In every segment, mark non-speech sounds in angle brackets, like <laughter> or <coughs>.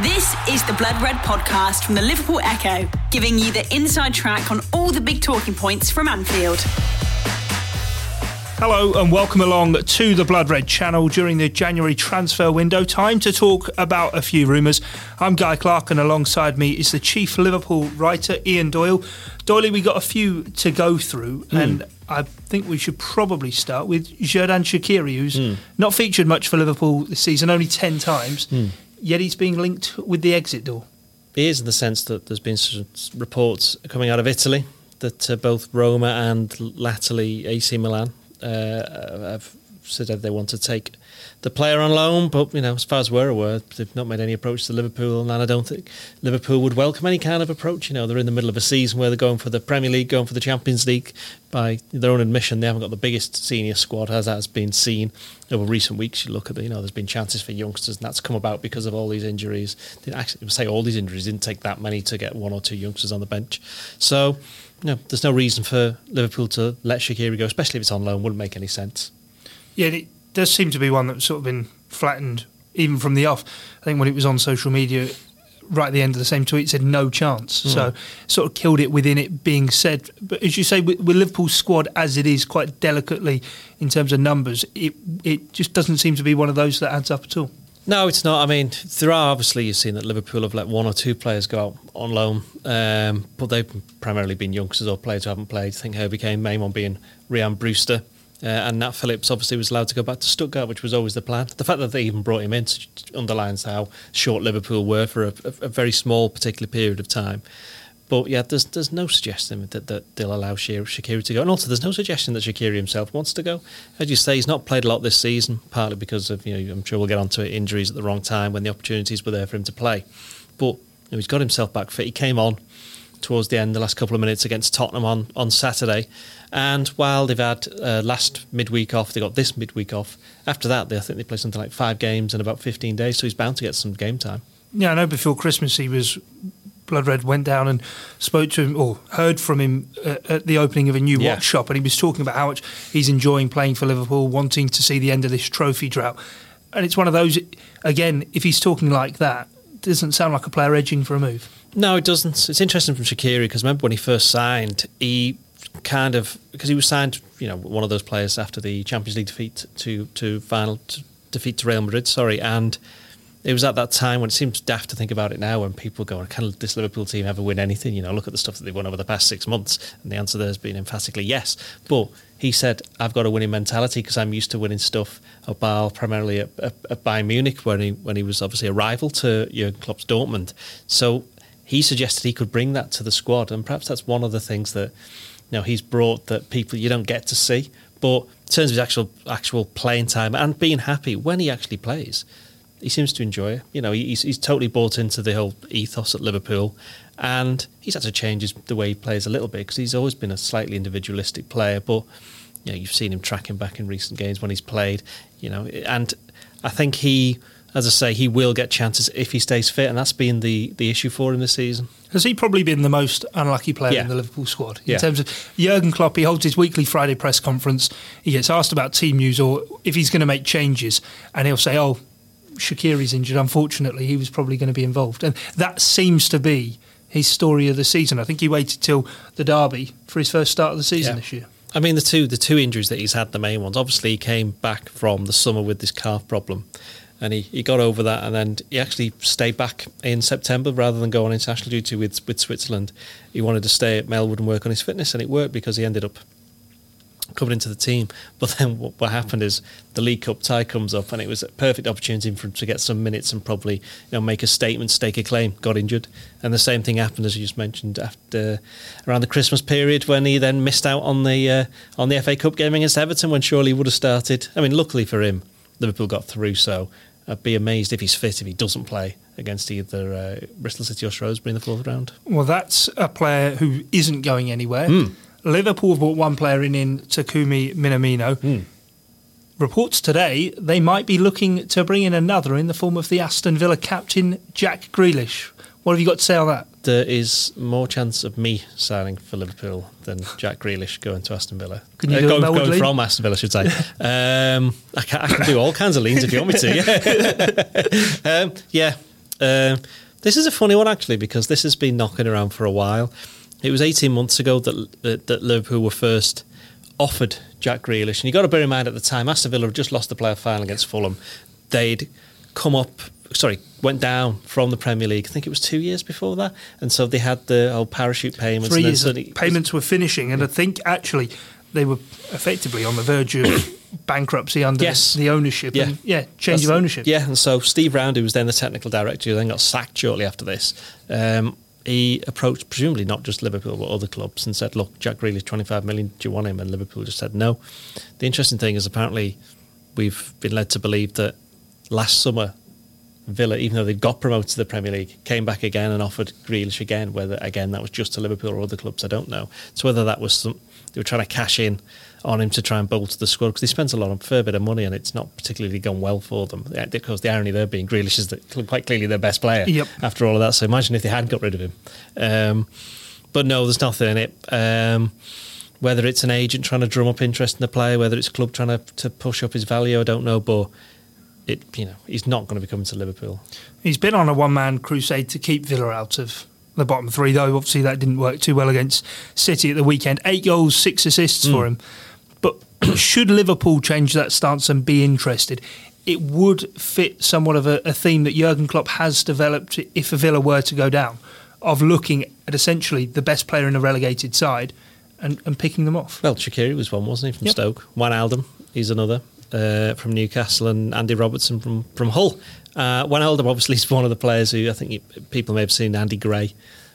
This is the Blood Red podcast from the Liverpool Echo, giving you the inside track on all the big talking points from Anfield. Hello and welcome along to the Blood Red channel during the January transfer window. Time to talk about a few rumours. I'm Guy Clark and alongside me is the chief Liverpool writer Ian Doyle. Doyle, we got a few to go through mm. and I think we should probably start with Xherdan Shaqiri, who's mm. not featured much for Liverpool this season, only 10 times. Mm yet he's being linked with the exit door. He is in the sense that there's been reports coming out of Italy that uh, both Roma and latterly AC Milan uh, have said that they want to take the player on loan, but you know, as far as we're aware, they've not made any approach to Liverpool, and I don't think Liverpool would welcome any kind of approach. You know, they're in the middle of a season where they're going for the Premier League, going for the Champions League. By their own admission, they haven't got the biggest senior squad, as has been seen over recent weeks. You look at the, you know, there's been chances for youngsters, and that's come about because of all these injuries. They actually say all these injuries didn't take that many to get one or two youngsters on the bench. So, you know, there's no reason for Liverpool to let Shaqiri go, especially if it's on loan. Wouldn't make any sense. Yeah, does seem to be one that's sort of been flattened even from the off. I think when it was on social media, right at the end of the same tweet, it said no chance. Mm. So sort of killed it within it being said. But as you say, with, with, Liverpool's squad as it is, quite delicately in terms of numbers, it it just doesn't seem to be one of those that adds up at all. No, it's not. I mean, there are obviously you've seen that Liverpool have let one or two players go out on loan, um, but they've primarily been youngsters or players who haven't played. I think Herbie Kane, main one being Ryan Brewster. Uh, and Nat Phillips obviously was allowed to go back to Stuttgart, which was always the plan. The fact that they even brought him in underlines how short Liverpool were for a, a, very small particular period of time. But yeah, there's there's no suggestion that, that they'll allow Shaqiri to go, and also there's no suggestion that Shaqiri himself wants to go. As you say, he's not played a lot this season, partly because of you know I'm sure we'll get onto it, injuries at the wrong time when the opportunities were there for him to play. But you know, he's got himself back fit. He came on towards the end, the last couple of minutes against Tottenham on, on Saturday. And while they've had uh, last midweek off, they got this midweek off. After that, they, I think they play something like five games in about 15 days, so he's bound to get some game time. Yeah, I know before Christmas he was Blood Red went down and spoke to him or heard from him uh, at the opening of a new yeah. watch shop, and he was talking about how much he's enjoying playing for Liverpool, wanting to see the end of this trophy drought. And it's one of those, again, if he's talking like that, doesn't sound like a player edging for a move. No, it doesn't. It's interesting from Shaqiri because remember when he first signed, he kind of because he was signed, you know, one of those players after the Champions League defeat to to final to defeat to Real Madrid. Sorry, and it was at that time when it seems daft to think about it now when people go, can this Liverpool team ever win anything? You know, look at the stuff that they've won over the past six months. And the answer there has been emphatically yes. But he said, I've got a winning mentality because I'm used to winning stuff at Bâle, primarily at, at, at, Bayern Munich, when he, when he was obviously a rival to Jurgen Klopp's Dortmund. So he suggested he could bring that to the squad. And perhaps that's one of the things that you know, he's brought that people you don't get to see. But in terms of his actual actual playing time and being happy when he actually plays, he seems to enjoy it. You know, he's, he's totally bought into the whole ethos at Liverpool, and he's had to change his, the way he plays a little bit because he's always been a slightly individualistic player. But you know, you've seen him tracking back in recent games when he's played. You know, and I think he, as I say, he will get chances if he stays fit, and that's been the the issue for him this season. Has he probably been the most unlucky player yeah. in the Liverpool squad in yeah. terms of Jurgen Klopp? He holds his weekly Friday press conference. He gets asked about team news or if he's going to make changes, and he'll say, "Oh, Shaqiri's injured. Unfortunately, he was probably going to be involved, and that seems to be his story of the season. I think he waited till the derby for his first start of the season yeah. this year. I mean, the two the two injuries that he's had, the main ones. Obviously, he came back from the summer with this calf problem, and he, he got over that, and then he actually stayed back in September rather than go on international duty with with Switzerland. He wanted to stay at Melwood and work on his fitness, and it worked because he ended up coming into the team. But then what, what, happened is the League Cup tie comes up, and it was a perfect opportunity for him to get some minutes and probably you know make a statement, stake a claim. Got injured, and the same thing happened as you just mentioned after around the Christmas period when he then missed out on the uh, on the FA Cup game against Everton when surely he would have started. I mean, luckily for him, Liverpool got through. So I'd be amazed if he's fit if he doesn't play against either uh, Bristol City or Shrewsbury in the fourth round. Well, that's a player who isn't going anywhere. Mm. Liverpool have brought one player in in Takumi Minamino. Mm. Reports today they might be looking to bring in another in the form of the Aston Villa captain Jack Grealish. What have you got to say on that? There is more chance of me signing for Liverpool than Jack Grealish going to Aston Villa. Can you uh, do going, from Aston Villa, I should say. <laughs> um, I, can, I, can, do all kinds of leans if you want me to. Yeah, <laughs> um, yeah. Um, this is a funny one actually because this has been knocking around for a while. It was 18 months ago that that, that Liverpool were first offered Jack Grealish, and you got to bear in mind at the time Aston Villa had just lost the playoff final against Fulham. They'd come up, sorry, went down from the Premier League. I think it was two years before that, and so they had the old parachute payments. Three years suddenly- payments were finishing, and I think actually they were effectively on the verge of <coughs> bankruptcy under Yes. the ownership. Yeah. and, yeah, change of ownership. Yeah, and so Steve Round, who was then the technical director, then got sacked shortly after this, um, he approached presumably not just Liverpool but other clubs and said, "Look, Jack Grealish, twenty five million. Do you want him?" And Liverpool just said no. The interesting thing is apparently we've been led to believe that last summer Villa, even though they'd got promoted to the Premier League, came back again and offered Grealish again. Whether again that was just to Liverpool or other clubs, I don't know. So whether that was some they were trying to cash in on him to try and bolster the squad because he spends a lot of fair bit of money and it's not particularly gone well for them. Yeah, Because the irony there being Grealish is that quite clearly their best player Yep. after all of that. So imagine if they had got rid of him. Um, but no, there's nothing in it. Um, whether it's an agent trying to drum up interest in the player, whether it's a club trying to, to push up his value, I don't know. But it, you know, he's not going to be coming to Liverpool. He's been on a one man crusade to keep Villa out of the bottom three, though. Obviously, that didn't work too well against City at the weekend. Eight goals, six assists for him. <coughs> Should Liverpool change that stance and be interested? It would fit somewhat of a, a theme that Jurgen Klopp has developed if a Villa were to go down, of looking at essentially the best player in a relegated side and, and picking them off. Well, Shaqiri was one, wasn't he, from Yep. Stoke? Wijnaldum, he's another uh, from Newcastle, and Andy Robertson from from Hull. Uh, Aldum obviously is one of the players who I think people may have seen. Andy Gray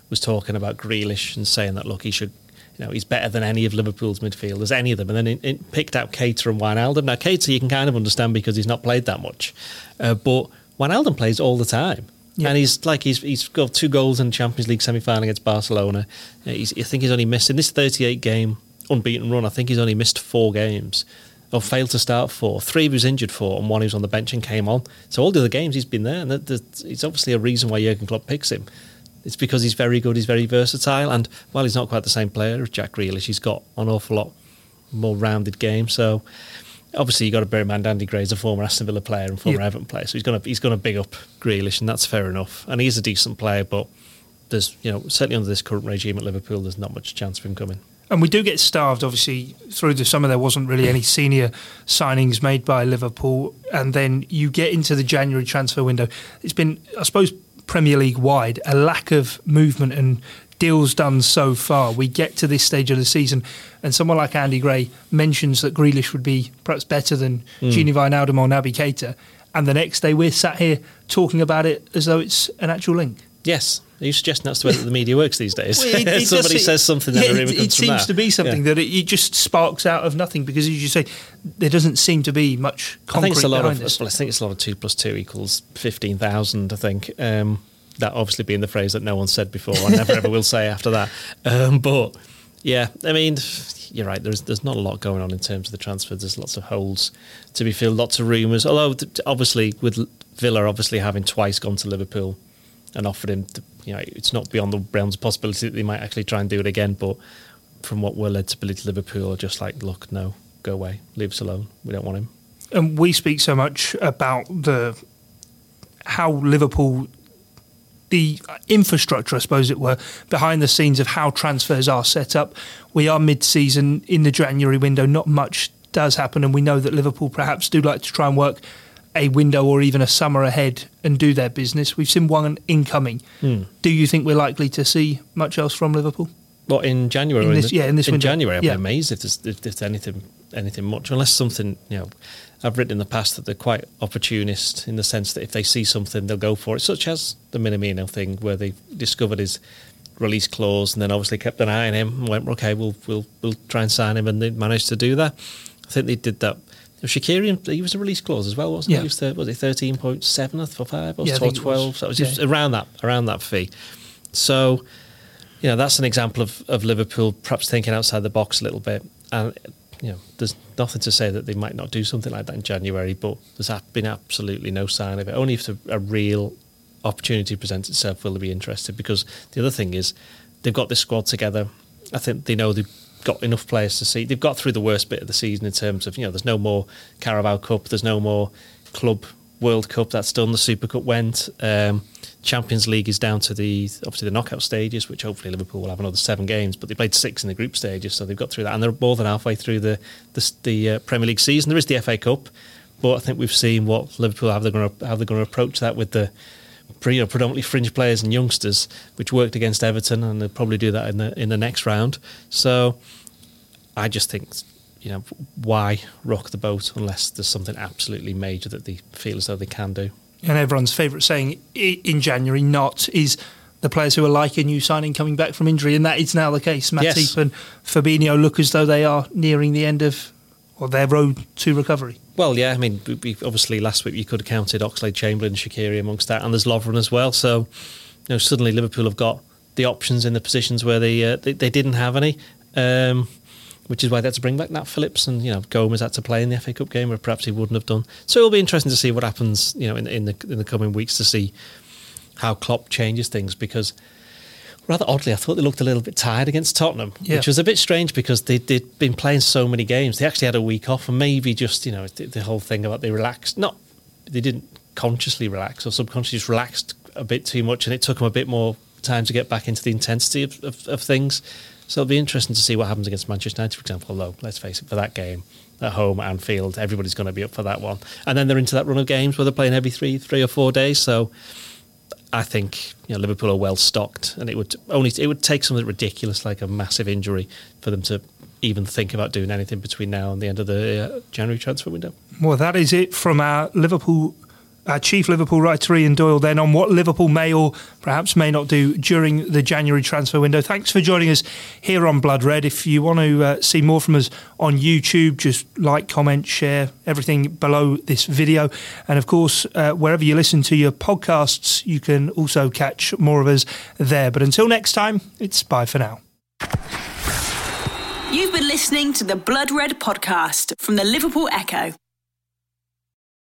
was talking about Grealish and saying that look, he should. You know, he's better than any of Liverpool's midfielders, any of them. And then it, it picked out Keita and Wijnaldum. Now, Keita you can kind of understand because he's not played that much. Uh, but Wijnaldum plays all the time. Yeah. And he's like he's he's got two goals in the Champions League semi final against Barcelona. Uh, He's, I think he's only missed in this 38 game unbeaten run. I think he's only missed four games, or failed to start four. Three he was injured for, and one he was on the bench and came on. So all the other games he's been there, and it's obviously a reason why Jurgen Klopp picks him. It's because he's very good, he's very versatile, and while he's not quite the same player as Jack Grealish, he's got an awful lot more rounded game. So obviously you've got to bear in mind Andy Gray's a former Aston Villa player and former Yeah. Everton player, so he's going to he's going to big up Grealish, and that's fair enough. And he's a decent player, but there's you know certainly under this current regime at Liverpool, there's not much chance of him coming. And we do get starved, obviously, through the summer. There wasn't really any senior signings made by Liverpool. And then you get into the January transfer window. It's been, I suppose, Premier League wide, a lack of movement and deals done so far. We get to this stage of the season, and someone like Andy Gray mentions that Grealish would be perhaps better than hmm. Gini Wijnaldum or Naby Keita. And the next day we're sat here talking about it as though it's an actual link. Yes, are you suggesting that's the way that the media works these days? <laughs> Well, it- it <laughs> Somebody does- says something, yeah, it, it seems to be something Yeah. that it, just sparks out of nothing because, as you say, there doesn't seem to be much I concrete think it's a lot behind of. this. Well, I think it's a lot of two plus two equals fifteen thousand. I think um, that obviously being the phrase that no one said before. I never ever will say after that. Um, but yeah, I mean, you're right. There's there's not a lot going on in terms of the transfers. There's lots of holes to be filled, lots of rumours. Although obviously with Villa obviously having twice gone to Liverpool and offered him, to, you know, it's not beyond the realms of possibility that they might actually try and do it again. But from what we're led to believe, Liverpool are just like, look, no, go away, leave us alone. We don't want him. and we speak so much about the how Liverpool, the infrastructure, I suppose it were, behind the scenes of how transfers are set up. We are mid-season in the January window. Not much does happen, and we know that Liverpool perhaps do like to try and work a window or even a summer ahead and do their business. We've seen one incoming. Hmm. Do you think we're likely to see much else from Liverpool? What in January? In this- the- yeah, in this window. January, I'd Yeah. be amazed if there's if there's anything anything much, unless something you know. I've written in the past that they're quite opportunist in the sense that if they see something, they'll go for it, such as the Minamino thing, where they discovered his release clause and then obviously kept an eye on him and went, okay, we'll we'll we'll try and sign him, and they managed to do that. I think they did that. Shaqiri, he was a release clause as well, wasn't Yeah. he? Was, was it thirteen point seven for five or Yeah, it was. twelve? So it was just Yeah. around that around that fee. So you know, that's an example of, of Liverpool perhaps thinking outside the box a little bit. And, you know, there's nothing to say that they might not do something like that in January, but there's been absolutely no sign of it. Only if a, a real opportunity presents itself will they be interested. Because the other thing is, they've got this squad together. I think they know they've got enough players to see. They've got through the worst bit of the season in terms of, you know, there's no more Carabao Cup, there's no more club World Cup that's done. The Super Cup went. Um, Champions League is down to the obviously the knockout stages, which hopefully Liverpool will have another seven games. But they played six in the group stages, so they've got through that, and they're more than halfway through the the, the uh, Premier League season. There is the FA Cup, but I think we've seen what Liverpool how they're going to how they're going to approach that with the you know, predominantly fringe players and youngsters, which worked against Everton, and they'll probably do that in the in the next round. So, I just think you know why rock the boat unless there's something absolutely major that they feel as though they can do and everyone's favourite saying in January not is the players who are like a new signing coming back from injury, and that is now the case. Matip yes. and Fabinho look as though they are nearing the end of or their road to recovery. Well, yeah, I mean, we, obviously last week you could have counted Oxlade Chamberlain, Shaqiri amongst that, and there's Lovren as well. So, you know, suddenly Liverpool have got the options in the positions where they uh, they, they, didn't have any. Um, which is why they had to bring back Nat Phillips and you know Gomez had to play in the FA Cup game where perhaps he wouldn't have done. So it'll be interesting to see what happens you know in, in the in the coming weeks to see how Klopp changes things because rather oddly I thought they looked a little bit tired against Tottenham, yeah. which was a bit strange because they, they'd been playing so many games. They actually had a week off and maybe just you know the, the whole thing about they relaxed not they didn't consciously relax or subconsciously just relaxed a bit too much and it took them a bit more time to get back into the intensity of, of, of things. So it'll be interesting to see what happens against Manchester United, for example. Although, let's face it, for that game at home, Anfield, everybody's going to be up for that one. And then they're into that run of games where they're playing every three, three or four days. So I think you know, Liverpool are well stocked, and it would only it would take something ridiculous like a massive injury for them to even think about doing anything between now and the end of the uh, January transfer window. Well, that is it from our Liverpool uh, chief Liverpool writer Ian Doyle then on what Liverpool may or perhaps may not do during the January transfer window. Thanks for joining us here on Blood Red. If you want to uh, see more from us on YouTube, just like, comment, share everything below this video. And of course, uh, wherever you listen to your podcasts, you can also catch more of us there. But until next time, it's bye for now. You've been listening to the Blood Red podcast from the Liverpool Echo.